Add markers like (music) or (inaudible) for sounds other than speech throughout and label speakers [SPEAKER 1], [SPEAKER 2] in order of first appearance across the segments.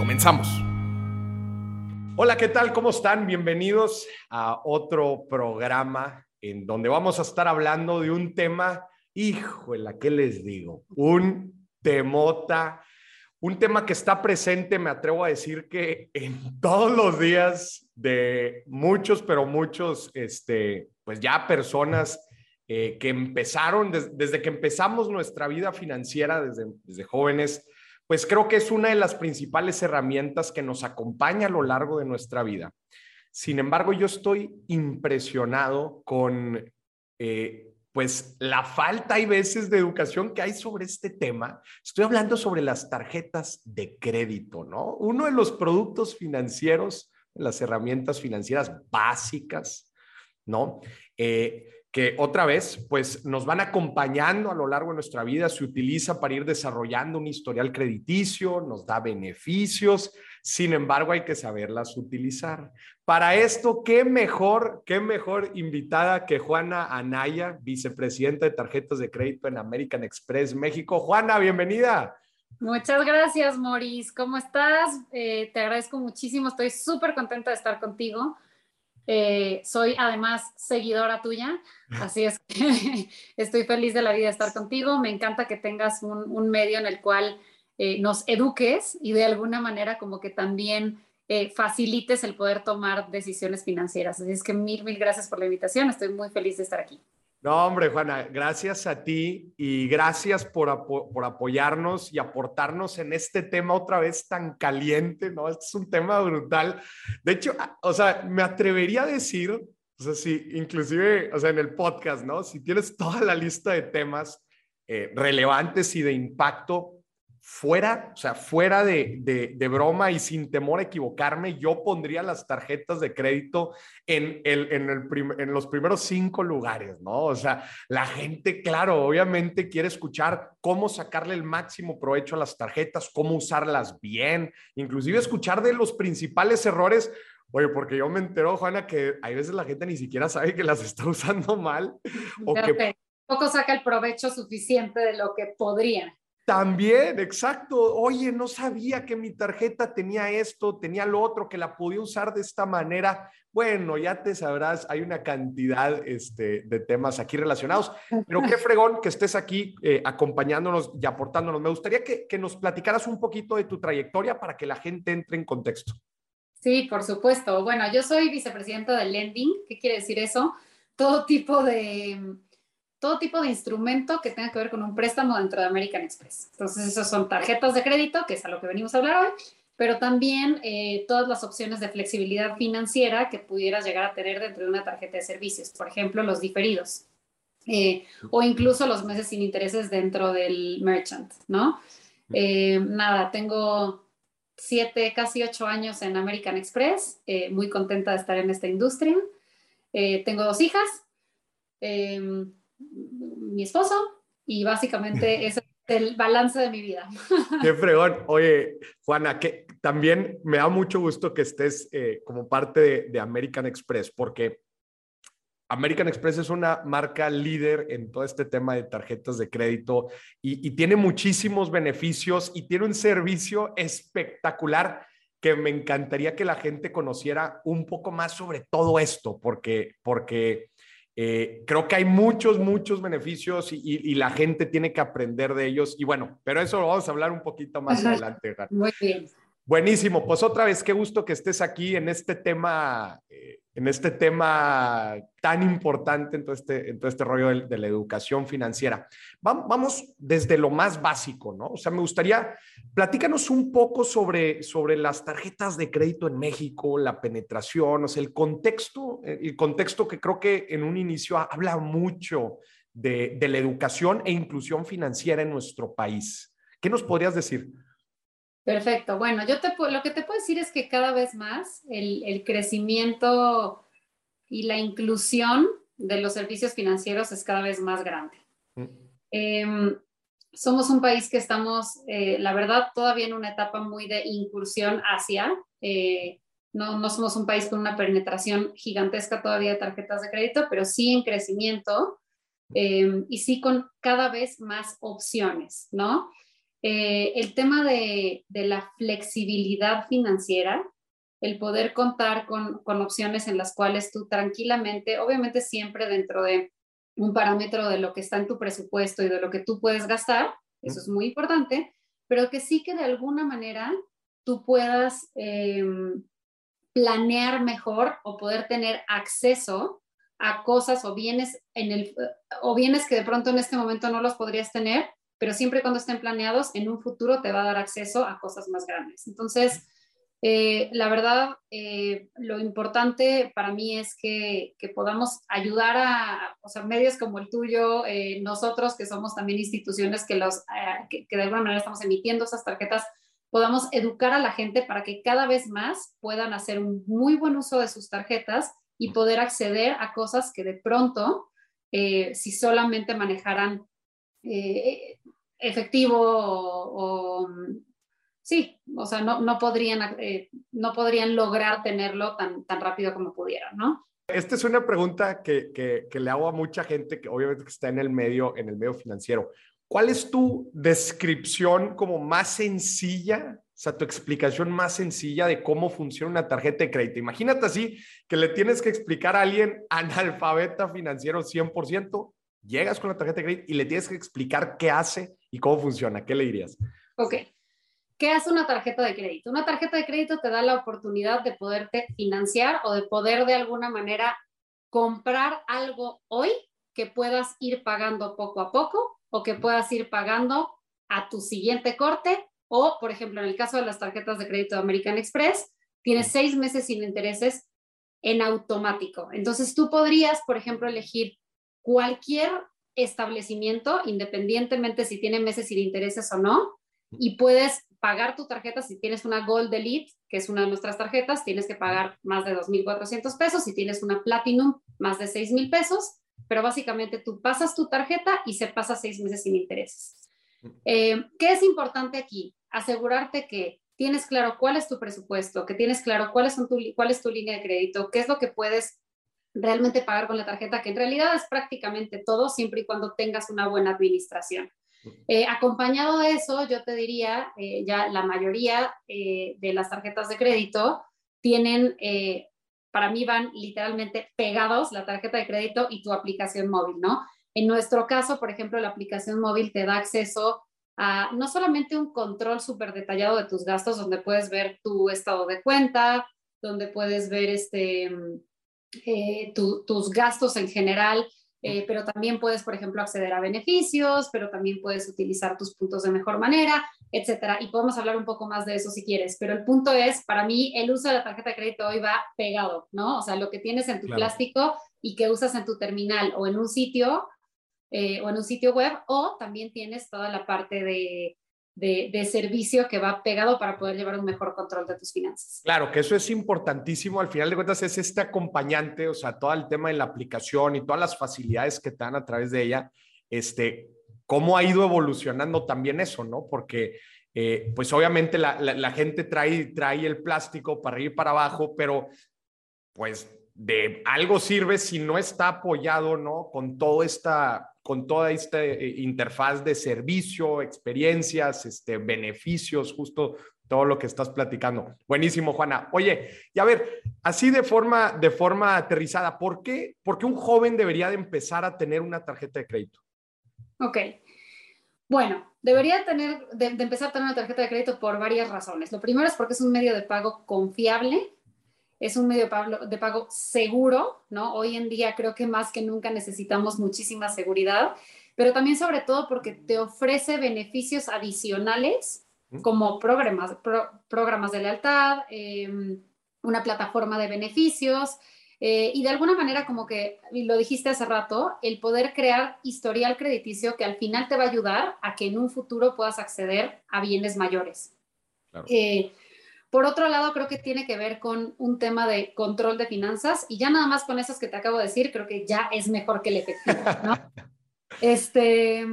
[SPEAKER 1] Comenzamos. Hola, ¿qué tal? ¿Cómo están? Bienvenidos a otro programa en donde vamos a estar hablando de un tema, híjole, ¿qué les digo? Un temota, un tema que está presente, me atrevo a decir que en todos los días de muchos, pero muchos, este, pues ya personas eh, que empezaron, desde que empezamos nuestra vida financiera, desde, desde jóvenes, pues creo que es una de las principales herramientas que nos acompaña a lo largo de nuestra vida. Sin embargo, yo estoy impresionado con, eh, pues, la falta y veces de educación que hay sobre este tema. Estoy hablando sobre las tarjetas de crédito, ¿no? Uno de los productos financieros, las herramientas financieras básicas, ¿no? Eh, que otra vez, pues nos van acompañando a lo largo de nuestra vida, se utiliza para ir desarrollando un historial crediticio, nos da beneficios, sin embargo hay que saberlas utilizar. Para esto, qué mejor, qué mejor invitada que Juana Anaya, vicepresidenta de tarjetas de crédito en American Express México. Juana, bienvenida.
[SPEAKER 2] Muchas gracias, Maurice. ¿Cómo estás? Eh, te agradezco muchísimo. Estoy súper contenta de estar contigo. Eh, soy además seguidora tuya, así es que (laughs) estoy feliz de la vida de estar contigo. Me encanta que tengas un, medio en el cual eh, nos eduques y de alguna manera como que también eh, facilites el poder tomar decisiones financieras. Así es que mil, mil gracias por la invitación. Estoy muy feliz de estar aquí.
[SPEAKER 1] No, hombre, Juana, gracias a ti y gracias por, por, apoyarnos y aportarnos en este tema otra vez tan caliente, ¿no? Este es un tema brutal. De hecho, ah, o sea, me atrevería a decir, o sea, si inclusive, o sea, en el podcast, ¿no? Si tienes toda la lista de temas eh, relevantes y de impacto, fuera, o sea, fuera de, de, broma y sin temor a equivocarme, yo pondría las tarjetas de crédito en, el, en, el en los primeros cinco lugares, ¿no? O sea, la gente, claro, obviamente quiere escuchar cómo sacarle el máximo provecho a las tarjetas, cómo usarlas bien, inclusive escuchar de los principales errores. Oye, porque yo me entero, Juana, que hay veces la gente ni siquiera sabe que las está (laughs) usando mal
[SPEAKER 2] o que poco saca el provecho suficiente de lo que podría.
[SPEAKER 1] También, exacto. Oye, no sabía que mi tarjeta tenía esto, tenía lo otro, que la podía usar de esta manera. Bueno, ya te sabrás, hay una cantidad este, de temas aquí relacionados, pero qué fregón que estés aquí eh, acompañándonos y aportándonos. Me gustaría que, que nos platicaras un poquito de tu trayectoria para que la gente entre en contexto.
[SPEAKER 2] Sí, por supuesto. Bueno, yo soy vicepresidenta de Lending. ¿Qué quiere decir eso? Todo tipo de todo tipo de instrumento que tenga que ver con un préstamo dentro de American Express. Entonces, esos son tarjetas de crédito, que es a lo que venimos a hablar hoy, pero también eh, todas las opciones de flexibilidad financiera que pudieras llegar a tener dentro de una tarjeta de servicios, por ejemplo, los diferidos. Eh, o incluso los meses sin intereses dentro del merchant, ¿no? Eh, nada, tengo siete, casi ocho años en American Express, muy contenta de estar en esta industria. tengo dos hijas, mi esposo y básicamente (laughs) es el balance de mi vida.
[SPEAKER 1] Qué (laughs) fregón. Oye, Juana, que también me da mucho gusto que estés eh, como parte de, American Express, porque American Express es una marca líder en todo este tema de tarjetas de crédito y, y, tiene muchísimos beneficios y tiene un servicio espectacular que me encantaría que la gente conociera un poco más sobre todo esto, porque, porque eh, creo que hay muchos, muchos beneficios y, la gente tiene que aprender de ellos. Y bueno, pero eso lo vamos a hablar un poquito más adelante.
[SPEAKER 2] Muy bien.
[SPEAKER 1] Buenísimo, pues otra vez, qué gusto que estés aquí en este tema, eh, en este tema tan importante en todo este, en este rollo de, la educación financiera. Vamos, desde lo más básico, ¿no? O sea, me gustaría, platícanos un poco sobre, sobre las tarjetas de crédito en México, la penetración, o sea, el contexto, eh, el contexto que creo que en un inicio habla mucho de, de la educación e inclusión financiera en nuestro país. ¿Qué nos podrías decir?
[SPEAKER 2] Perfecto. Bueno, yo te, lo que te puedo decir es que cada vez más el, el crecimiento y la inclusión de los servicios financieros es cada vez más grande. Mm. Em, somos un país que estamos, eh, la verdad, todavía en una etapa muy de incursión hacia. Eh, no, no, somos un país con una penetración gigantesca todavía de tarjetas de crédito, pero sí en crecimiento em, y sí con cada vez más opciones, ¿no? Eh, el tema de, de, la flexibilidad financiera, el poder contar con, con opciones en las cuales tú tranquilamente, obviamente siempre dentro de un parámetro de lo que está en tu presupuesto y de lo que tú puedes gastar, eso es muy importante, pero que sí que de alguna manera tú puedas em, planear mejor o poder tener acceso a cosas o bienes en el o bienes que de pronto en este momento no los podrías tener, pero siempre cuando estén planeados en un futuro te va a dar acceso a cosas más grandes. Entonces, eh, la verdad, eh, lo importante para mí es que, podamos ayudar a o sea, medios como el tuyo, eh, nosotros que somos también instituciones que, los, que, de alguna manera estamos emitiendo esas tarjetas, podamos educar a la gente para que cada vez más puedan hacer un muy buen uso de sus tarjetas y poder acceder a cosas que de pronto, si solamente manejaran efectivo o sí, o sea, no, no, podrían, eh, no podrían lograr tenerlo tan, tan rápido como pudieran, ¿no?
[SPEAKER 1] Esta es una pregunta que, que, le hago a mucha gente que obviamente está en el medio, en el medio financiero. ¿Cuál es tu descripción como más sencilla, o sea, tu explicación más sencilla de cómo funciona una tarjeta de crédito? Imagínate así que le tienes que explicar a alguien analfabeta financiero 100%, llegas con la tarjeta de crédito y le tienes que explicar qué hace y cómo funciona. ¿Qué le dirías?
[SPEAKER 2] Ok. ¿Qué hace una tarjeta de crédito? Una tarjeta de crédito te da la oportunidad de poderte financiar o de poder de alguna manera comprar algo hoy que puedas ir pagando poco a poco o que puedas ir pagando a tu siguiente corte o, por ejemplo, en el caso de las tarjetas de crédito de American Express, tienes seis meses sin intereses en automático. Entonces tú podrías, por ejemplo, elegir cualquier establecimiento, independientemente si tiene meses sin intereses o no, y puedes pagar tu tarjeta, si tienes una Gold Elite, que es una de nuestras tarjetas, tienes que pagar más de 2.400 pesos. Si tienes una Platinum, más de 6.000 pesos. Pero básicamente tú pasas tu tarjeta y se pasa seis meses sin intereses. Eh, ¿Qué es importante aquí? Asegurarte que tienes claro cuál es tu presupuesto, que tienes claro cuáles son tu, cuál es tu línea de crédito, qué es lo que puedes realmente pagar con la tarjeta, que en realidad es prácticamente todo, siempre y cuando tengas una buena administración. Eh, acompañado de eso, yo te diría, eh, ya la mayoría eh, de las tarjetas de crédito tienen, para mí van literalmente pegados la tarjeta de crédito y tu aplicación móvil, ¿no? En nuestro caso, por ejemplo, la aplicación móvil te da acceso a no solamente un control súper detallado de tus gastos, donde puedes ver tu estado de cuenta, donde puedes ver este, tus gastos en general, eh, pero también puedes, por ejemplo, acceder a beneficios, pero también puedes utilizar tus puntos de mejor manera, etcétera. Y podemos hablar un poco más de eso si quieres, pero el punto es, para mí, el uso de la tarjeta de crédito hoy va pegado, ¿no? O sea, lo que tienes en tu plástico y que usas en tu terminal o en un sitio eh, o en un sitio web, o también tienes toda la parte de de, servicio que va pegado para poder llevar un mejor control de tus finanzas.
[SPEAKER 1] Claro, que eso es importantísimo. Al final de cuentas es este acompañante, o sea, todo el tema de la aplicación y todas las facilidades que te dan a través de ella, este, cómo ha ido evolucionando también eso, ¿no? Porque eh, pues obviamente la, gente trae, trae el plástico para ir para abajo, pero pues de algo sirve si no está apoyado, ¿no? Con toda esta con toda esta eh, interfaz de servicio, experiencias, este, beneficios, justo todo lo que estás platicando. Buenísimo, Juana. Oye, y a ver, así de forma, de forma aterrizada, ¿por qué, ¿por qué un joven debería de empezar a tener una tarjeta de crédito?
[SPEAKER 2] Ok. Bueno, debería tener, de empezar a tener una tarjeta de crédito por varias razones. Lo primero es porque es un medio de pago confiable es un medio de pago seguro, ¿no? Hoy en día creo que más que nunca necesitamos muchísima seguridad, pero también sobre todo porque te ofrece beneficios adicionales como programas, programas de lealtad, em, una plataforma de beneficios eh, y de alguna manera como que, lo dijiste hace rato, el poder crear historial crediticio que al final te va a ayudar a que en un futuro puedas acceder a bienes mayores. Eh, por otro lado, creo que tiene que ver con un tema de control de finanzas y ya nada más con esos que te acabo de decir, creo que ya es mejor que el efectivo, ¿no? (laughs) este,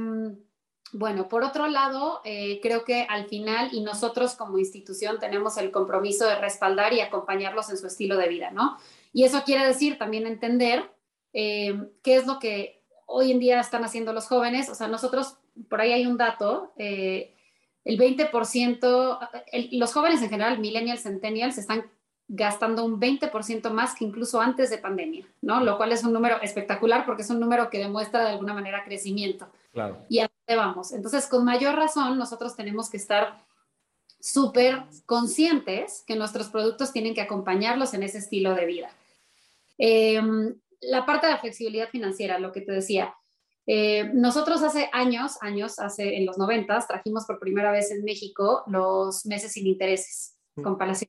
[SPEAKER 2] bueno, por otro lado, eh, creo que al final y nosotros como institución tenemos el compromiso de respaldar y acompañarlos en su estilo de vida, ¿no? Y eso quiere decir también entender eh, qué es lo que hoy en día están haciendo los jóvenes. O sea, nosotros, por ahí hay un dato, eh, el 20%, los jóvenes en general, millennials, centennials, están gastando un 20% más que incluso antes de pandemia, ¿no? Lo cual es un número espectacular porque es un número que demuestra de alguna manera crecimiento.
[SPEAKER 1] Claro.
[SPEAKER 2] Y a dónde vamos. Entonces, con mayor razón, nosotros tenemos que estar súper conscientes que nuestros productos tienen que acompañarlos en ese estilo de vida. Em, la parte de la flexibilidad financiera, lo que te decía. Eh, nosotros hace años, años, hace en los noventas, trajimos por primera vez en México los meses sin intereses, mm. con Palacio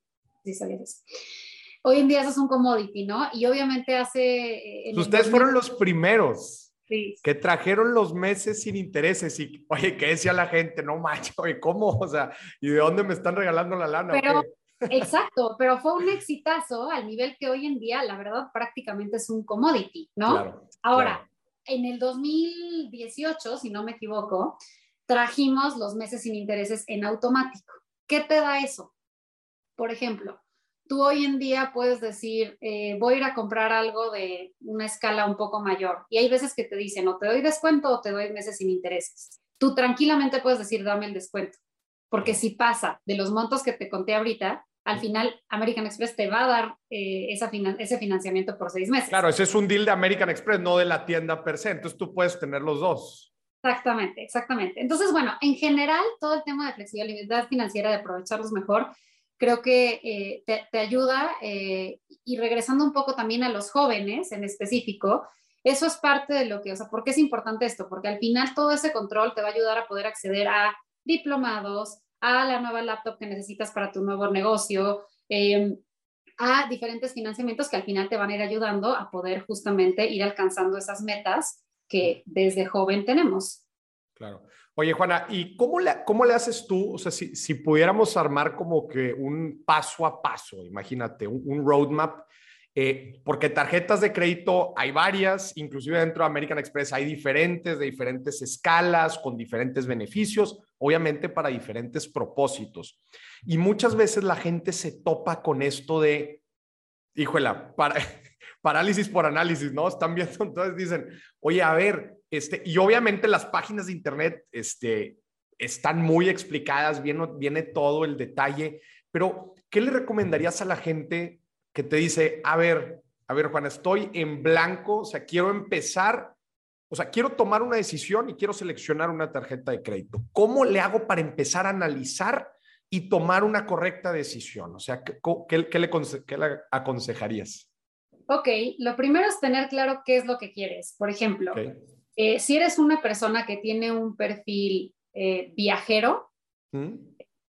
[SPEAKER 2] Hoy en día eso es un commodity, ¿no? Y obviamente hace...
[SPEAKER 1] Eh, Ustedes fueron los primeros sí. que trajeron los meses sin intereses y, oye, ¿qué decía la gente? No macho, oye, ¿cómo? O sea, ¿y de dónde me están regalando la lana?
[SPEAKER 2] Pero, exacto, (laughs) pero fue un exitazo al nivel que hoy en día, la verdad, prácticamente es un commodity, ¿no? Claro, Ahora, en el 2018, si no me equivoco, trajimos los meses sin intereses en automático. ¿Qué te da eso? Por ejemplo, tú hoy en día puedes decir, eh, voy a ir a comprar algo de una escala un poco mayor. Y hay veces que te dicen, o te doy descuento o te doy meses sin intereses. Tú tranquilamente puedes decir, dame el descuento. Porque si pasa de los montos que te conté ahorita, al final American Express te va a dar eh, ese financiamiento por seis meses.
[SPEAKER 1] Claro, ese es un deal de American Express, no de la tienda per se. Entonces tú puedes tener los dos.
[SPEAKER 2] Exactamente, exactamente. Entonces, bueno, en general, todo el tema de flexibilidad financiera, de aprovecharlos mejor, creo que eh, te, ayuda. Eh, y regresando un poco también a los jóvenes en específico, eso es parte de lo que, o sea, ¿por qué es importante esto? Porque al final todo ese control te va a ayudar a poder acceder a diplomados, a la nueva laptop que necesitas para tu nuevo negocio, em, a diferentes financiamientos que al final te van a ir ayudando a poder justamente ir alcanzando esas metas que desde joven tenemos.
[SPEAKER 1] Claro. Oye, Juana, ¿y cómo le, cómo le haces tú? O sea, si, si pudiéramos armar como que un paso a paso, imagínate, un, roadmap, eh, porque tarjetas de crédito hay varias, inclusive dentro de American Express hay diferentes, de diferentes escalas, con diferentes beneficios, obviamente para diferentes propósitos. Y muchas veces la gente se topa con esto de, híjole, para, (laughs) parálisis por análisis, ¿no? Están viendo, entonces dicen, oye, a ver, este, y obviamente las páginas de internet, este, están muy explicadas, viene, viene todo el detalle, pero ¿qué le recomendarías a la gente que te dice, a ver, a ver, Juan, estoy en blanco, o sea, quiero empezar, o sea, quiero tomar una decisión y quiero seleccionar una tarjeta de crédito. ¿Cómo le hago para empezar a analizar y tomar una correcta decisión? O sea, ¿qué, qué le, qué le aconsejarías?
[SPEAKER 2] Ok, lo primero es tener claro qué es lo que quieres. Por ejemplo, eh, si eres una persona que tiene un perfil eh, viajero, ¿Mm?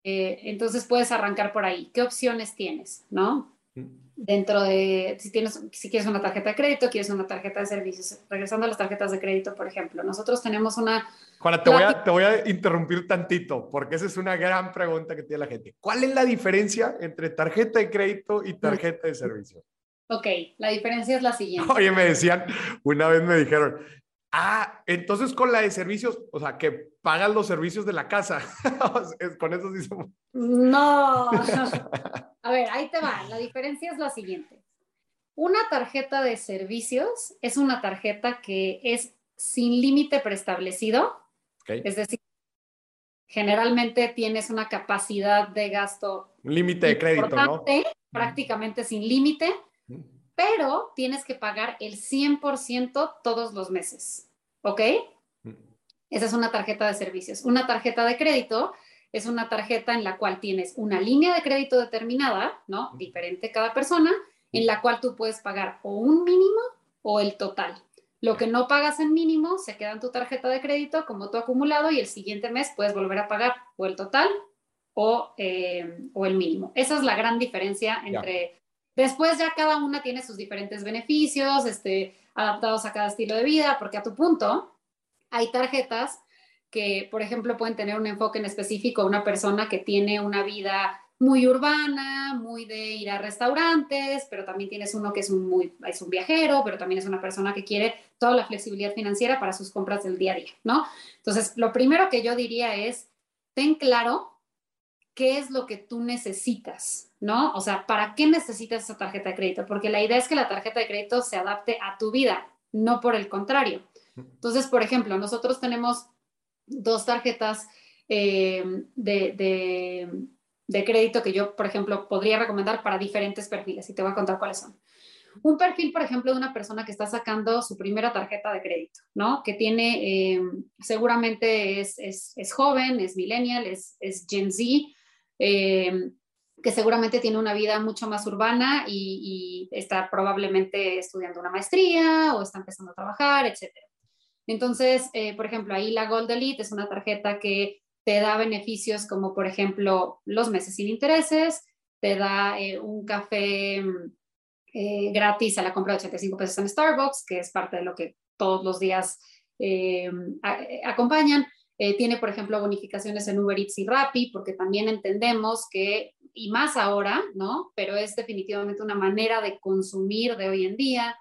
[SPEAKER 2] eh, entonces puedes arrancar por ahí. ¿Qué opciones tienes? ¿No? Dentro de, si, tienes, si quieres una tarjeta de crédito, quieres una tarjeta de servicios. Regresando a las tarjetas de crédito, por ejemplo, nosotros tenemos una...
[SPEAKER 1] Juana, te voy, a, te voy a interrumpir tantito, porque esa es una gran pregunta que tiene la gente. ¿Cuál es la diferencia entre tarjeta de crédito y tarjeta de servicios?
[SPEAKER 2] Ok, la diferencia es la siguiente.
[SPEAKER 1] Oye, me decían, una vez me dijeron, ah, entonces con la de servicios, o sea, que pagan los servicios de la casa. (laughs) con eso sí somos.
[SPEAKER 2] No. (laughs) A ver, ahí te va. La diferencia es la siguiente. Una tarjeta de servicios es una tarjeta que es sin límite preestablecido. Es decir, generalmente tienes una capacidad de gasto.
[SPEAKER 1] Un límite de crédito, ¿no?
[SPEAKER 2] Prácticamente sin límite pero tienes que pagar el 100% todos los meses, ¿ok? Esa es una tarjeta de servicios. Una tarjeta de crédito es una tarjeta en la cual tienes una línea de crédito determinada, ¿no? Diferente cada persona, en la cual tú puedes pagar o un mínimo o el total. Lo que no pagas en mínimo se queda en tu tarjeta de crédito como tu acumulado y el siguiente mes puedes volver a pagar o el total o, eh, el mínimo. Esa es la gran diferencia entre Después ya cada una tiene sus diferentes beneficios, este, adaptados a cada estilo de vida, porque a tu punto hay tarjetas que, por ejemplo, pueden tener un enfoque en específico, una persona que tiene una vida muy urbana, muy de ir a restaurantes, pero también tienes uno que es un, muy, es un viajero, pero también es una persona que quiere toda la flexibilidad financiera para sus compras del día a día, ¿no? Entonces, lo primero que yo diría es, ten claro qué es lo que tú necesitas, ¿no? O sea, ¿para qué necesitas esa tarjeta de crédito? Porque la idea es que la tarjeta de crédito se adapte a tu vida, no por el contrario. Entonces, por ejemplo, nosotros tenemos dos tarjetas eh, de de crédito que yo, por ejemplo, podría recomendar para diferentes perfiles y te voy a contar cuáles son. Un perfil, por ejemplo, de una persona que está sacando su primera tarjeta de crédito, ¿no? Que tiene, eh, seguramente es, es, joven, es millennial, es, es Gen Z, eh, que seguramente tiene una vida mucho más urbana y, y, está probablemente estudiando una maestría o está empezando a trabajar, etc. Entonces, eh, por ejemplo, ahí la Gold Elite es una tarjeta que te da beneficios como por ejemplo los meses sin intereses, te da eh, un café eh, gratis a la compra de 85 pesos en Starbucks, que es parte de lo que todos los días acompañan. tiene, por ejemplo, bonificaciones en Uber Eats y Rappi, porque también entendemos que, y más ahora, ¿no? Pero es definitivamente una manera de consumir de hoy en día.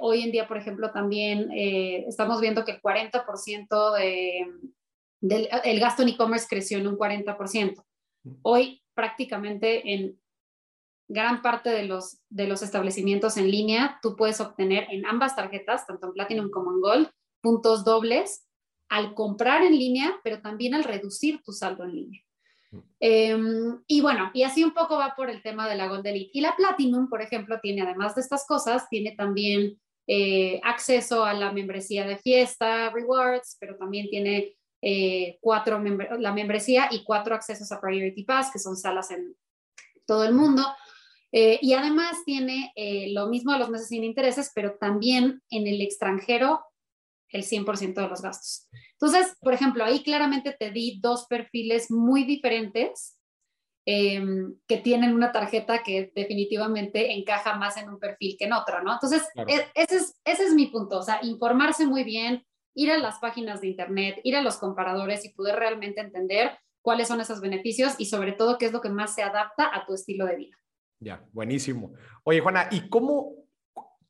[SPEAKER 2] Hoy en día, por ejemplo, también estamos viendo que el 40% de, el gasto en e-commerce creció en un 40%. Hoy prácticamente en gran parte de los, de los establecimientos en línea, tú puedes obtener en ambas tarjetas, tanto en Platinum como en Gold, puntos dobles al comprar en línea, pero también al reducir tu saldo en línea. Em, y bueno, y así un poco va por el tema de la Gold Elite. Y la Platinum, por ejemplo, tiene además de estas cosas, tiene también eh, acceso a la membresía de fiesta, rewards, pero también tiene eh, cuatro la membresía y cuatro accesos a Priority Pass, que son salas en todo el mundo. Eh, y además tiene lo mismo de los meses sin intereses, pero también en el extranjero el 100% de los gastos. Entonces, por ejemplo, ahí claramente te di dos perfiles muy diferentes em, que tienen una tarjeta que definitivamente encaja más en un perfil que en otro, ¿no? Entonces, e, ese, es, ese es mi punto, o sea, informarse muy bien, ir a las páginas de Internet, ir a los comparadores y poder realmente entender cuáles son esos beneficios y sobre todo qué es lo que más se adapta a tu estilo de vida.
[SPEAKER 1] Ya, buenísimo. Oye, Juana, ¿y cómo,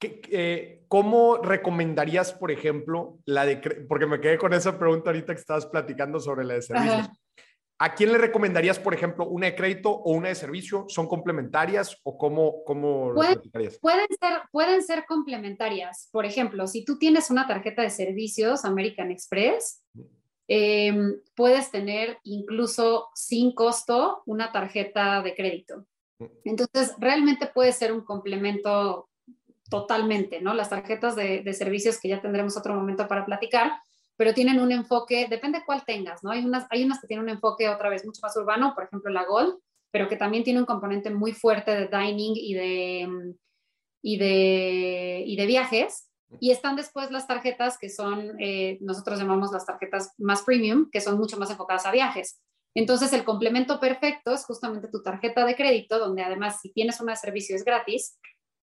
[SPEAKER 1] eh, cómo recomendarías, por ejemplo, la de, porque me quedé con esa pregunta ahorita que estabas platicando sobre la de servicios. ¿A quién le recomendarías, por ejemplo, una de crédito o una de servicio? ¿Son complementarias o cómo, cómo
[SPEAKER 2] pueden, pueden, ser, pueden ser complementarias. Por ejemplo, si tú tienes una tarjeta de servicios American Express, em, puedes tener incluso sin costo una tarjeta de crédito. Entonces, realmente puede ser un complemento totalmente, ¿no? Las tarjetas de, servicios que ya tendremos otro momento para platicar pero tienen un enfoque, depende cuál tengas, ¿no? Hay unas, hay unas que tienen un enfoque otra vez mucho más urbano, por ejemplo la Gold, pero que también tiene un componente muy fuerte de dining y de, y de, y de viajes. Y están después las tarjetas que son, eh, nosotros llamamos las tarjetas más premium, que son mucho más enfocadas a viajes. Entonces, el complemento perfecto es justamente tu tarjeta de crédito, donde además si tienes una de servicio es gratis,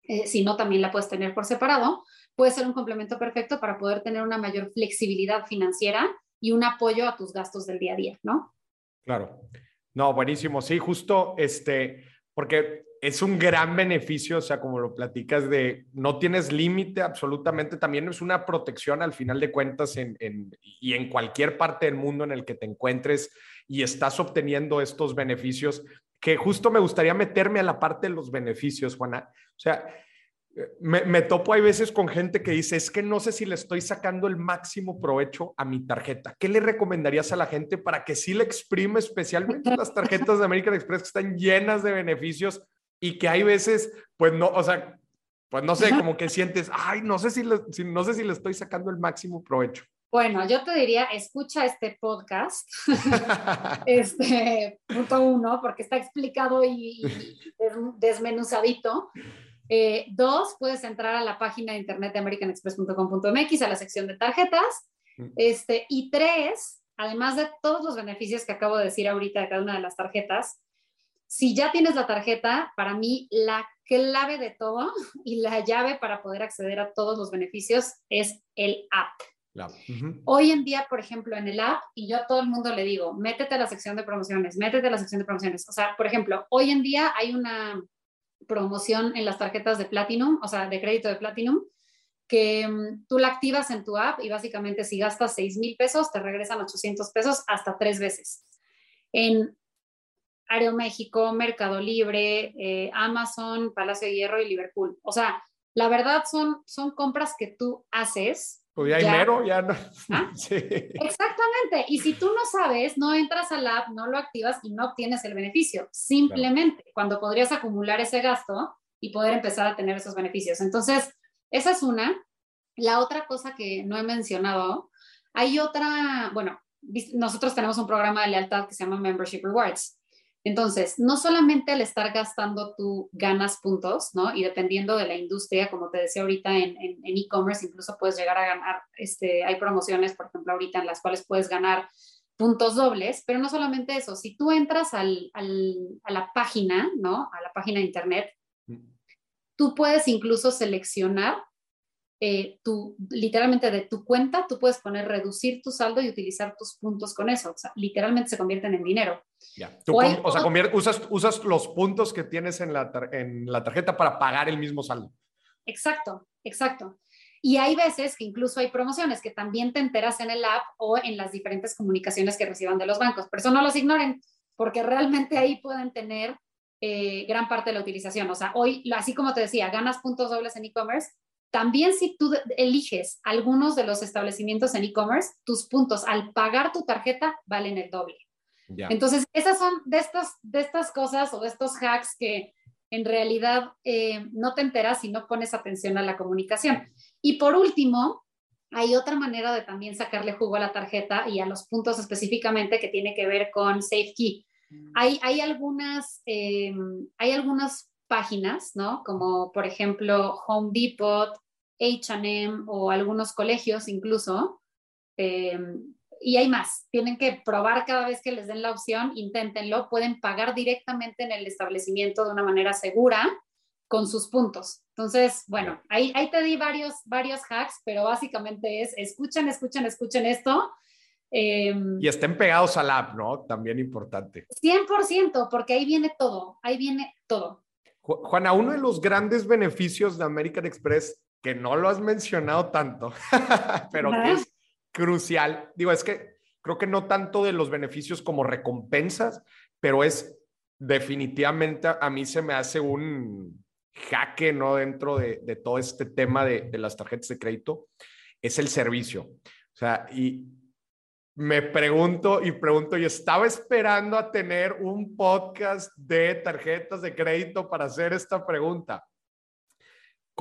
[SPEAKER 2] eh, si no, también la puedes tener por separado, puede ser un complemento perfecto para poder tener una mayor flexibilidad financiera y un apoyo a tus gastos del día a día, ¿no?
[SPEAKER 1] Claro. No, buenísimo. Sí, justo este, porque es un gran beneficio, o sea, como lo platicas de no tienes límite absolutamente, también es una protección al final de cuentas en, y en cualquier parte del mundo en el que te encuentres y estás obteniendo estos beneficios, que justo me gustaría meterme a la parte de los beneficios, Juana. O sea, me, topo hay veces con gente que dice, es que no sé si le estoy sacando el máximo provecho a mi tarjeta. ¿Qué le recomendarías a la gente para que sí le exprime especialmente las tarjetas de American Express que están llenas de beneficios y que hay veces, pues no, o sea, pues no sé, como que sientes, ay, no sé si, no sé si le estoy sacando el máximo provecho.
[SPEAKER 2] Bueno, yo te diría, escucha este podcast, (laughs) este punto uno, porque está explicado y desmenuzadito. Eh, dos, puedes entrar a la página de internet de americanexpress.com.mx, a la sección de tarjetas. Mm. Este, y tres, además de todos los beneficios que acabo de decir ahorita de cada una de las tarjetas, si ya tienes la tarjeta, para mí la clave de todo y la llave para poder acceder a todos los beneficios es el app, Hoy en día, por ejemplo, en el app, y yo a todo el mundo le digo, métete a la sección de promociones, métete a la sección de promociones. O sea, por ejemplo, hoy en día hay una promoción en las tarjetas de Platinum, o sea, de crédito de Platinum, que mm, tú la activas en tu app y básicamente si gastas 6 mil pesos, te regresan 800 pesos hasta tres veces. En Aeroméxico, Mercado Libre, eh, Amazon, Palacio de Hierro y Liverpool. O sea, la verdad son, son compras que tú haces.
[SPEAKER 1] Pues ya hay mero, ya no.
[SPEAKER 2] ¿Ah? (laughs) Sí. Exactamente. Y si tú no sabes, no entras al app, no lo activas y no obtienes el beneficio. Simplemente cuando podrías acumular ese gasto y poder empezar a tener esos beneficios. Entonces, esa es una. La otra cosa que no he mencionado, hay otra, bueno, nosotros tenemos un programa de lealtad que se llama Membership Rewards. Entonces, no solamente al estar gastando tú ganas puntos, ¿no? Y dependiendo de la industria, como te decía ahorita en e-commerce, incluso puedes llegar a ganar, este, hay promociones, por ejemplo, ahorita en las cuales puedes ganar puntos dobles, pero no solamente eso, si tú entras al, al, a la página, ¿no? A la página de internet, mm. tú puedes incluso seleccionar eh, tu, literalmente de tu cuenta, tú puedes poner reducir tu saldo y utilizar tus puntos con eso. O sea, literalmente se convierten en dinero.
[SPEAKER 1] Ya. o, sea, usas, usas los puntos que tienes en la, en la tarjeta para pagar el mismo saldo.
[SPEAKER 2] Exacto, exacto. Y hay veces que incluso hay promociones que también te enteras en el app o en las diferentes comunicaciones que reciban de los bancos. Pero eso no los ignoren, porque realmente ahí pueden tener eh, gran parte de la utilización. O sea, hoy, así como te decía, ganas puntos dobles en e-commerce, también si tú eliges algunos de los establecimientos en e-commerce, tus puntos al pagar tu tarjeta valen el doble. Entonces, esas son de estas, de estas cosas o de estos hacks que en realidad eh, no te enteras si no pones atención a la comunicación. Y por último, hay otra manera de también sacarle jugo a la tarjeta y a los puntos específicamente que tiene que ver con SafeKey. Mm. Hay, hay, algunas, eh, hay algunas páginas, ¿no? Como por ejemplo Home Depot, HM o algunos colegios incluso. Eh, y hay más, tienen que probar cada vez que les den la opción, inténtenlo, pueden pagar directamente en el establecimiento de una manera segura con sus puntos. Entonces, bueno, ahí, ahí te di varios, varios hacks, pero básicamente es, escuchen, escuchen, escuchen esto.
[SPEAKER 1] Em, y estén pegados al app, ¿no? También importante.
[SPEAKER 2] 100%, porque ahí viene todo, ahí viene todo.
[SPEAKER 1] Juana, uno de los grandes beneficios de American Express, que no lo has mencionado tanto, (laughs) pero que es crucial, digo, es que creo que no tanto de los beneficios como recompensas, pero es definitivamente a mí se me hace un jaque, ¿no? Dentro de, todo este tema de, de las tarjetas de crédito, es el servicio. O sea, y, me pregunto y pregunto, y estaba esperando a tener un podcast de tarjetas de crédito para hacer esta pregunta.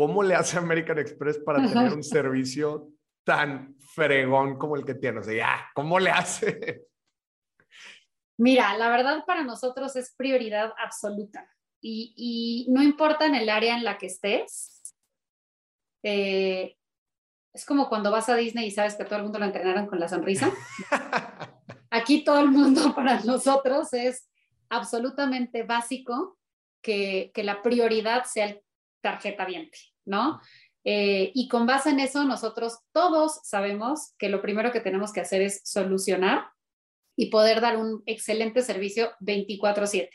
[SPEAKER 1] ¿Cómo le hace American Express para tener un servicio tan fregón como el que tiene? O sea, ¿cómo le hace?
[SPEAKER 2] Mira, la verdad para nosotros es prioridad absoluta y, y no importa en el área en la que estés, eh, es como cuando vas a Disney y sabes que todo el mundo lo entrenaron con la sonrisa. (laughs) Aquí todo el mundo (laughs) para nosotros es absolutamente básico que, la prioridad sea el tarjeta viente, ¿no? Eh, y con base en eso, nosotros todos sabemos que lo primero que tenemos que hacer es solucionar y poder dar un excelente servicio 24/7.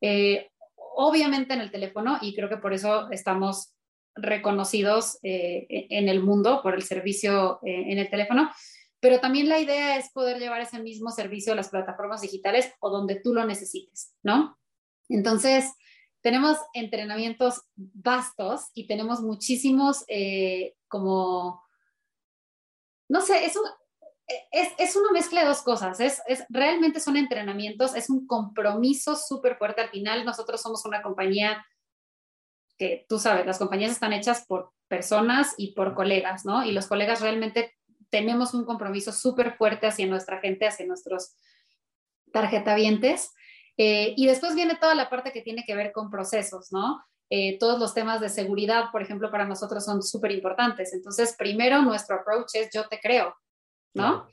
[SPEAKER 2] Eh, obviamente en el teléfono, y creo que por eso estamos reconocidos eh, en el mundo por el servicio en el teléfono, pero también la idea es poder llevar ese mismo servicio a las plataformas digitales o donde tú lo necesites, ¿no? Entonces, tenemos entrenamientos vastos y tenemos muchísimos eh, como, no sé, es, es, es, una mezcla de dos cosas, es, es, realmente son entrenamientos, es un compromiso súper fuerte al final, nosotros somos una compañía que tú sabes, las compañías están hechas por personas y por colegas, ¿no? Y los colegas realmente tenemos un compromiso súper fuerte hacia nuestra gente, hacia nuestros tarjetavientes. Eh, y después viene toda la parte que tiene que ver con procesos, ¿no? Eh, todos los temas de seguridad, por ejemplo, para nosotros son súper importantes. Entonces, primero nuestro approach es yo te creo, ¿no?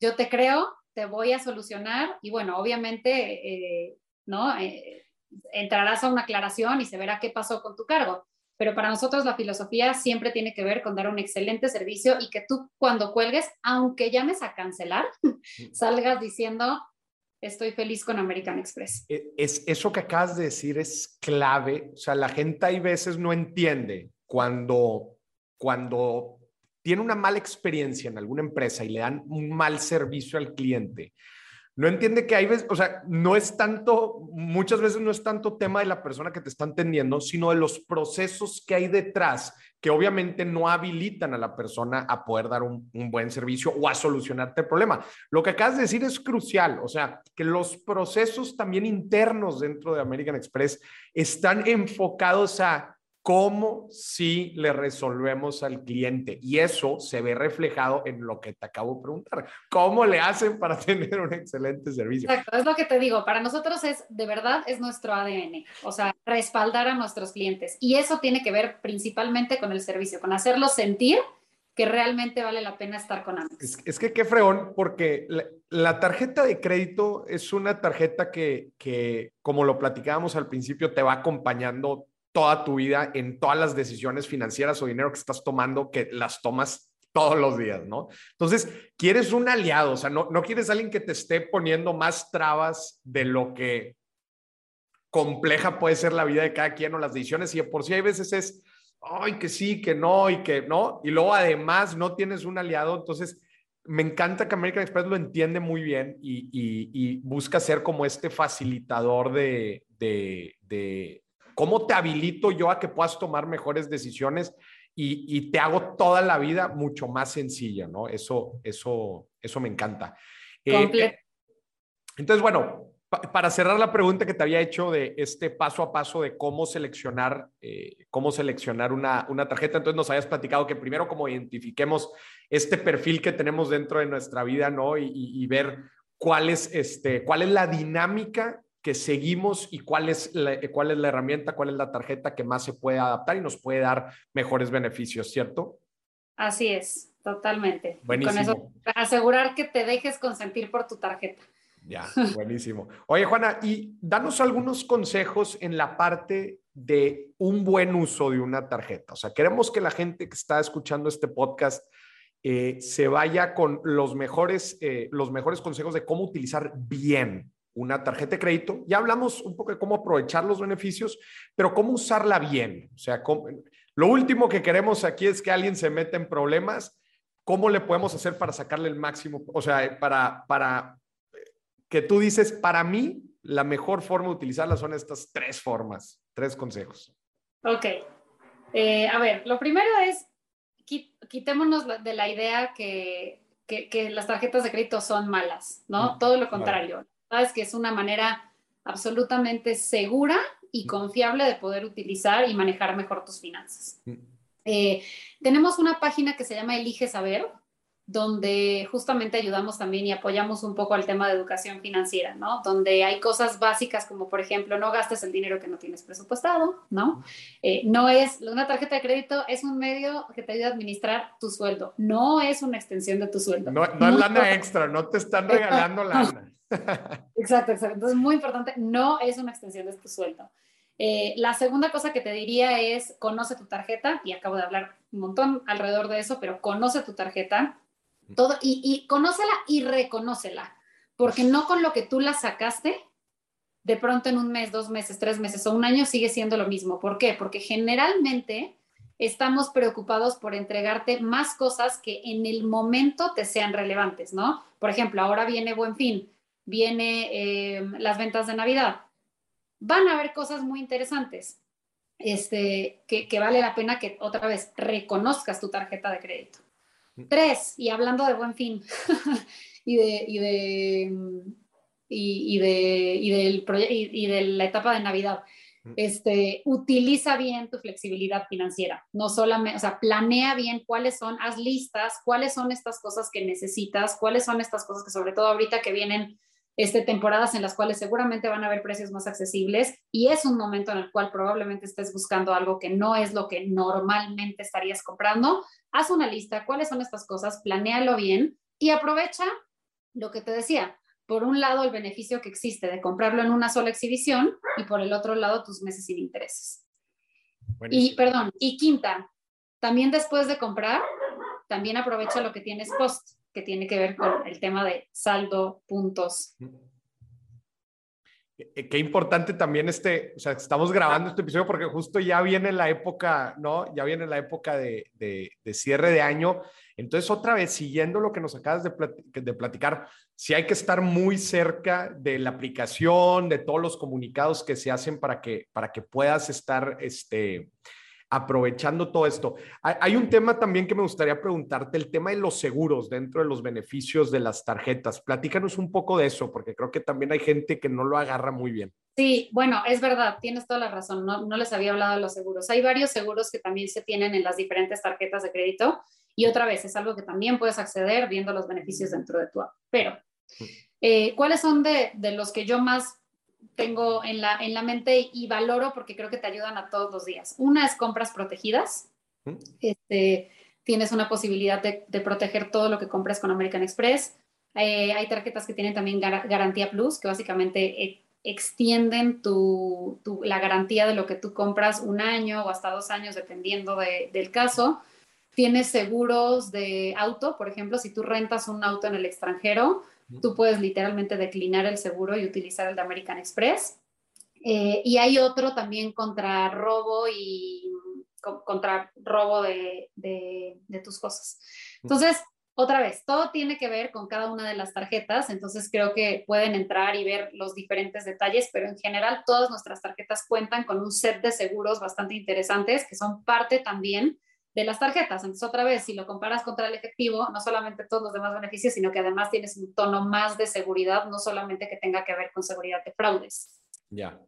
[SPEAKER 2] Yo te creo, te voy a solucionar y bueno, obviamente, eh, ¿no? entrarás a una aclaración y se verá qué pasó con tu cargo. pero para nosotros la filosofía siempre tiene que ver con dar un excelente servicio y que tú cuando cuelgues, aunque llames a cancelar, (laughs) salgas diciendo, estoy feliz con American Express.
[SPEAKER 1] E, es, eso que acabas de decir es clave. O sea, la gente hay veces no entiende cuando, cuando tiene una mala experiencia en alguna empresa y le dan un mal servicio al cliente no entiende que hay veces, o sea, no es tanto, muchas veces no es tanto tema de la persona que te está entendiendo, sino de los procesos que hay detrás, que obviamente no habilitan a la persona a poder dar un, buen servicio o a solucionarte el problema. Lo que acabas de decir es crucial, o sea, que los procesos también internos dentro de American Express están enfocados a cómo si le resolvemos al cliente. Y eso se ve reflejado en lo que te acabo de preguntar. ¿Cómo le hacen para (laughs) tener un excelente servicio?
[SPEAKER 2] Exacto, es lo que te digo. Para nosotros es, de verdad, es nuestro ADN. O sea, respaldar a nuestros clientes. Y eso tiene que ver principalmente con el servicio, con hacerlos sentir que realmente vale la pena estar con Amex.
[SPEAKER 1] Es, que qué freón, porque la, tarjeta de crédito es una tarjeta que, que, como lo platicábamos al principio, te va acompañando toda tu vida en todas las decisiones financieras o dinero que estás tomando, que las tomas todos los días, ¿no? Entonces, quieres un aliado, o sea, no, no quieres alguien que te esté poniendo más trabas de lo que compleja puede ser la vida de cada quien o las decisiones, y por sí hay veces es, ay, que sí, que no, y que no, y luego además no tienes un aliado, entonces me encanta que American Express lo entiende muy bien y, busca ser como este facilitador de ¿Cómo te habilito yo a que puedas tomar mejores decisiones y, te hago toda la vida mucho más sencilla, ¿no? Eso, eso, eso me encanta. Eh, entonces, bueno, para cerrar la pregunta que te había hecho de este paso a paso de cómo seleccionar, eh, cómo seleccionar una, una, tarjeta, entonces nos habías platicado que primero como identifiquemos este perfil que tenemos dentro de nuestra vida, ¿no? Y, y ver cuál es, este, cuál es la dinámica que seguimos y cuál es, la, cuál es la herramienta, cuál es la tarjeta que más se puede adaptar y nos puede dar mejores beneficios, ¿cierto?
[SPEAKER 2] Así es, totalmente. Buenísimo. Con eso, asegurar que te dejes consentir por tu tarjeta.
[SPEAKER 1] Ya, buenísimo. Oye, Juana, y danos algunos consejos en la parte de un buen uso de una tarjeta. O sea, queremos que la gente que está escuchando este podcast eh, se vaya con los mejores, eh, los mejores consejos de cómo utilizar bien una tarjeta de crédito. Ya hablamos un poco de cómo aprovechar los beneficios, pero cómo usarla bien. O sea, lo último que queremos aquí es que alguien se meta en problemas. ¿Cómo le podemos hacer para sacarle el máximo? O sea, para, para que tú dices, para mí, la mejor forma de utilizarla son estas tres formas, tres consejos.
[SPEAKER 2] Ok. Eh, a ver, lo primero es, quitémonos de la idea que, que, las tarjetas de crédito son malas, ¿no? Mm, Todo lo contrario. Sabes que es una manera absolutamente segura y mm. confiable de poder utilizar y manejar mejor tus finanzas. Mm. Eh, tenemos una página que se llama Elige Saber, donde justamente ayudamos también y apoyamos un poco al tema de educación financiera, ¿no? Donde hay cosas básicas como, por ejemplo, no gastes el dinero que no tienes presupuestado, ¿no? Eh, no es, una tarjeta de crédito es un medio que te ayuda a administrar tu sueldo, no es una extensión de tu sueldo.
[SPEAKER 1] No, no es lana extra, no te están regalando lana. (laughs) (laughs)
[SPEAKER 2] Exacto, exacto. Entonces, muy importante, no es una extensión de tu sueldo. Eh, la segunda cosa que te diría es, conoce tu tarjeta, y acabo de hablar un montón alrededor de eso, pero conoce tu tarjeta, todo, y, conócela y reconócela, porque no con lo que tú la sacaste, de pronto en un mes, dos meses, tres meses o un año sigue siendo lo mismo. ¿Por qué? Porque generalmente estamos preocupados por entregarte más cosas que en el momento te sean relevantes, ¿no? Por ejemplo, ahora viene Buen Fin viene eh, las ventas de Navidad. Van a haber cosas muy interesantes este, que, vale la pena que otra vez reconozcas tu tarjeta de crédito. Tres, y hablando de buen fin (laughs) y, de, y, de, y, de, y de la etapa de Navidad, mm. este, utiliza bien tu flexibilidad financiera. No solamente, o sea, planea bien cuáles son, haz listas, cuáles son estas cosas que necesitas, cuáles son estas cosas que sobre todo ahorita que vienen este, temporadas en las cuales seguramente van a haber precios más accesibles y es un momento en el cual probablemente estés buscando algo que no es lo que normalmente estarías comprando. Haz una lista, cuáles son estas cosas, planéalo bien y aprovecha lo que te decía. Por un lado, el beneficio que existe de comprarlo en una sola exhibición y por el otro lado, tus meses sin intereses. Y, perdón, y quinta, también después de comprar, también aprovecha lo que tienes post, que tiene que ver con el tema de saldo, puntos.
[SPEAKER 1] Eh, qué importante también este, o sea, estamos grabando este episodio porque justo ya viene la época, ¿no? Ya viene la época de, de, cierre de año. Entonces, otra vez, siguiendo lo que nos acabas de, de platicar, sí hay que estar muy cerca de la aplicación, de todos los comunicados que se hacen para que, para que puedas estar, este, aprovechando todo esto. Hay, un tema también que me gustaría preguntarte, el tema de los seguros dentro de los beneficios de las tarjetas. Platícanos un poco de eso, porque creo que también hay gente que no lo agarra muy bien.
[SPEAKER 2] Sí, bueno, es verdad, tienes toda la razón, no, no les había hablado de los seguros. Hay varios seguros que también se tienen en las diferentes tarjetas de crédito y otra vez es algo que también puedes acceder viendo los beneficios dentro de tu app. Pero, mm. eh, ¿cuáles son de, de los que yo más tengo en la, en la mente y valoro porque creo que te ayudan a todos los días. Una es compras protegidas. Este, tienes una posibilidad de, proteger todo lo que compras con American Express. Eh, hay tarjetas que tienen también garantía plus, que básicamente e, extienden tu, la garantía de lo que tú compras un año o hasta dos años, dependiendo del caso. Tienes seguros de auto, por ejemplo, si tú rentas un auto en el extranjero, Tú puedes literalmente declinar el seguro y utilizar el de American Express. Eh, y hay otro también contra robo y contra robo de, de, tus cosas. Entonces, otra vez, todo tiene que ver con cada una de las tarjetas, entonces creo que pueden entrar y ver los diferentes detalles, pero en general todas nuestras tarjetas cuentan con un set de seguros bastante interesantes que son parte también de las tarjetas. Entonces, otra vez, si lo comparas contra el efectivo, no solamente todos los demás beneficios, sino que además tienes un tono más de seguridad, no solamente que tenga que ver con seguridad de fraudes.
[SPEAKER 1] Ya,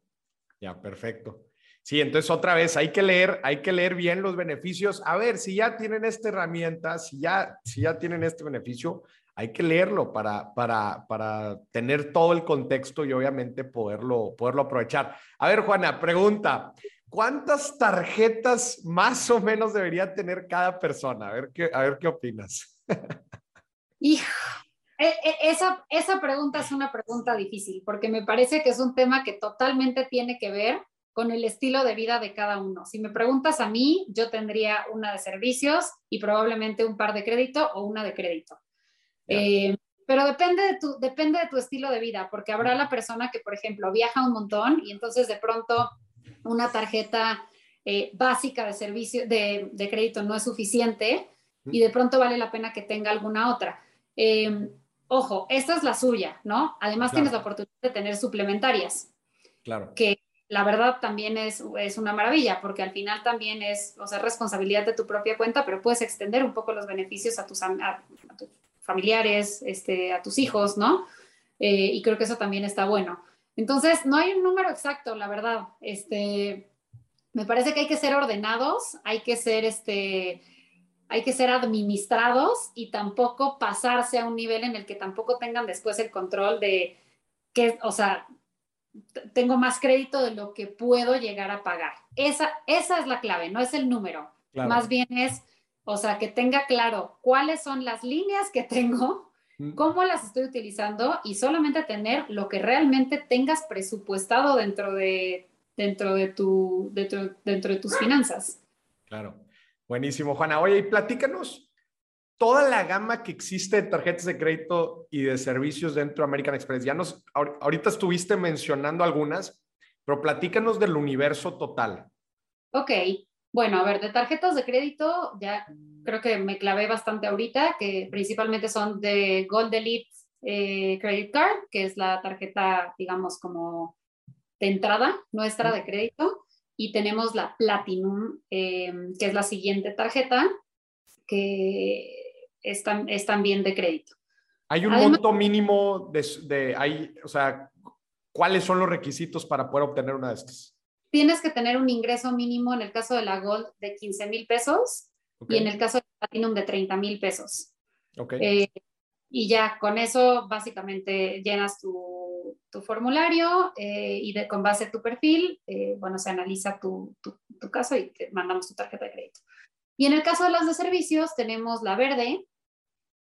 [SPEAKER 1] ya, perfecto. Sí, entonces otra vez hay que leer, hay que leer bien los beneficios. A ver, si ya tienen esta herramienta, si ya, si ya tienen este beneficio, hay que leerlo para, para, para tener todo el contexto y obviamente poderlo, poderlo aprovechar. A ver, Juana, pregunta. ¿Cuántas tarjetas más o menos debería tener cada persona? A ver qué, a ver qué opinas. (laughs)
[SPEAKER 2] Hijo, e, e, esa, esa pregunta es una pregunta difícil porque me parece que es un tema que totalmente tiene que ver con el estilo de vida de cada uno. Si me preguntas a mí, yo tendría una de servicios y probablemente un par de crédito o una de crédito. Eh, pero depende de, tu, depende de tu estilo de vida, porque habrá la persona que, por ejemplo, viaja un montón y entonces de pronto una tarjeta eh, básica de servicio de, crédito no es suficiente y de pronto vale la pena que tenga alguna otra. Em, ojo, esta es la suya, ¿no? Además tienes la oportunidad de tener suplementarias.
[SPEAKER 1] Claro.
[SPEAKER 2] Que la verdad también es, es una maravilla, porque al final también es, o sea, responsabilidad de tu propia cuenta, pero puedes extender un poco los beneficios a tus, familiares, este, a tus hijos, ¿no? Eh, y creo que eso también está bueno. Entonces, no hay un número exacto, la verdad. Este, me parece que hay que ser ordenados, hay que ser, este, hay que ser administrados y tampoco pasarse a un nivel en el que tampoco tengan después el control de que, o sea, tengo más crédito de lo que puedo llegar a pagar. Esa, esa es la clave, no es el número. Más bien es, o sea, que tenga claro cuáles son las líneas que tengo cómo las estoy utilizando y solamente tener lo que realmente tengas presupuestado dentro de, dentro de, tu, dentro, dentro de tus finanzas.
[SPEAKER 1] Claro. Buenísimo, Juana. Oye, y platícanos toda la gama que existe de tarjetas de crédito y de servicios dentro de American Express. Ya nos, ahorita estuviste mencionando algunas, pero platícanos del universo total.
[SPEAKER 2] Ok, bueno, a ver, de tarjetas de crédito, ya creo que me clavé bastante ahorita, que principalmente son de Gold Elite eh, Credit Card, que es la tarjeta, digamos, como de entrada nuestra de crédito. Y tenemos la Platinum, eh, que es la siguiente tarjeta, que es, también de crédito.
[SPEAKER 1] ¿Hay un monto mínimo de, de hay, o sea, cuáles son los requisitos para poder obtener una de estas?
[SPEAKER 2] Tienes que tener un ingreso mínimo en el caso de la Gold de 15 mil pesos y en el caso de Platinum de 30 mil pesos. Eh, y ya con eso básicamente llenas tu, tu formulario eh, y de, con base a tu perfil, eh, bueno, se analiza tu, tu, tu, caso y te mandamos tu tarjeta de crédito. Y en el caso de las de servicios tenemos la verde,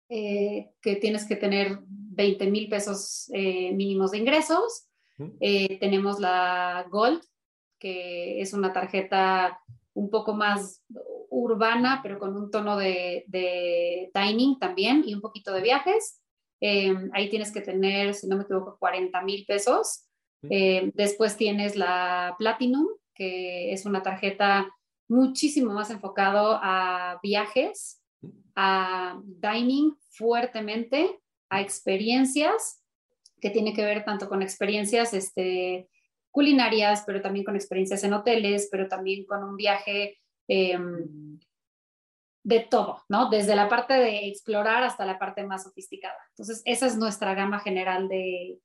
[SPEAKER 2] que tienes que tener 20 mil pesos mínimos de ingresos. tenemos la Gold, que es una tarjeta un poco más urbana, pero con un tono de, dining también y un poquito de viajes. Em, ahí tienes que tener, si no me equivoco, 40 mil pesos. Em, después tienes la Platinum, que es una tarjeta muchísimo más enfocado a viajes, a dining fuertemente, a experiencias, que tiene que ver tanto con experiencias este, culinarias, pero también con experiencias en hoteles, pero también con un viaje em, de todo, ¿no? Desde la parte de explorar hasta la parte más sofisticada. Entonces, esa es nuestra gama general de,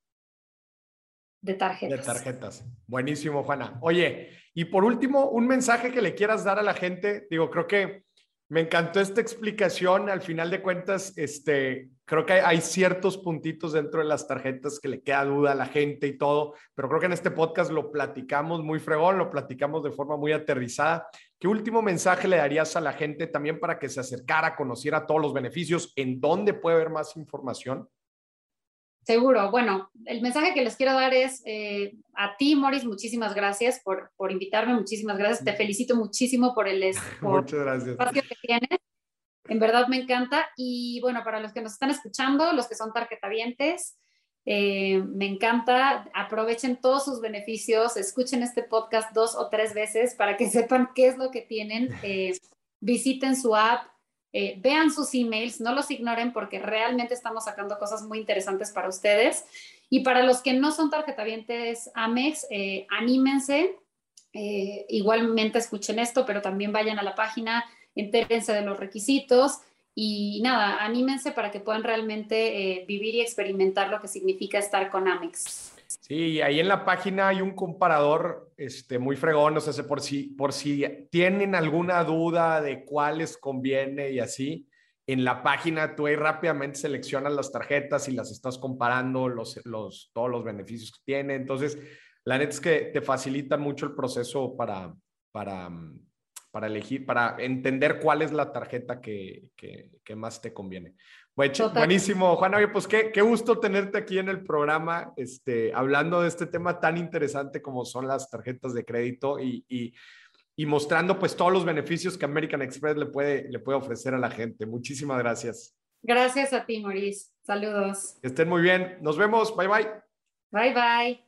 [SPEAKER 2] de tarjetas.
[SPEAKER 1] De tarjetas. Buenísimo, Juana. Oye, y por último, un mensaje que le quieras dar a la gente. Digo, creo que me encantó esta explicación. Al final de cuentas, este, creo que hay, ciertos puntitos dentro de las tarjetas que le queda duda a la gente y todo, pero creo que en este podcast lo platicamos muy fregón, lo platicamos de forma muy aterrizada. ¿Qué último mensaje le darías a la gente también para que se acercara, conociera todos los beneficios? ¿En dónde puede haber más información?
[SPEAKER 2] Seguro. Bueno, el mensaje que les quiero dar es eh, a ti, Morris, muchísimas gracias por, por invitarme, muchísimas gracias. Te felicito muchísimo por el (laughs)
[SPEAKER 1] Muchas gracias.
[SPEAKER 2] espacio que tienes. En verdad me encanta. Y bueno, para los que nos están escuchando, los que son tarjetavientes, eh, me encanta. Aprovechen todos sus beneficios, escuchen este podcast dos o tres veces para que (laughs) sepan qué es lo que tienen. Eh, visiten su app, eh, vean sus emails, no los ignoren porque realmente estamos sacando cosas muy interesantes para ustedes. Y para los que no son tarjetavientes Amex, eh, anímense, igualmente escuchen esto, pero también vayan a la página, entérense de los requisitos y nada, anímense para que puedan realmente vivir y experimentar lo que significa estar con Amex.
[SPEAKER 1] Sí, ahí en la página hay un comparador este, muy fregón, no sé, por si, por si tienen alguna duda de cuál les conviene y así, en la página tú ahí rápidamente seleccionas las tarjetas y las estás comparando, los, los, todos los beneficios que tiene. Entonces, la neta es que te facilita mucho el proceso para, para, para elegir, para entender cuál es la tarjeta que, que, que más te conviene. Buenísimo, Juana. pues qué, qué, gusto tenerte aquí en el programa, este, hablando de este tema tan interesante como son las tarjetas de crédito y, y, y, mostrando pues todos los beneficios que American Express le puede, le puede ofrecer a la gente. Muchísimas gracias.
[SPEAKER 2] Gracias a ti, Maurice. Saludos.
[SPEAKER 1] Que estén muy bien. Nos vemos. Bye, bye.
[SPEAKER 2] Bye, bye.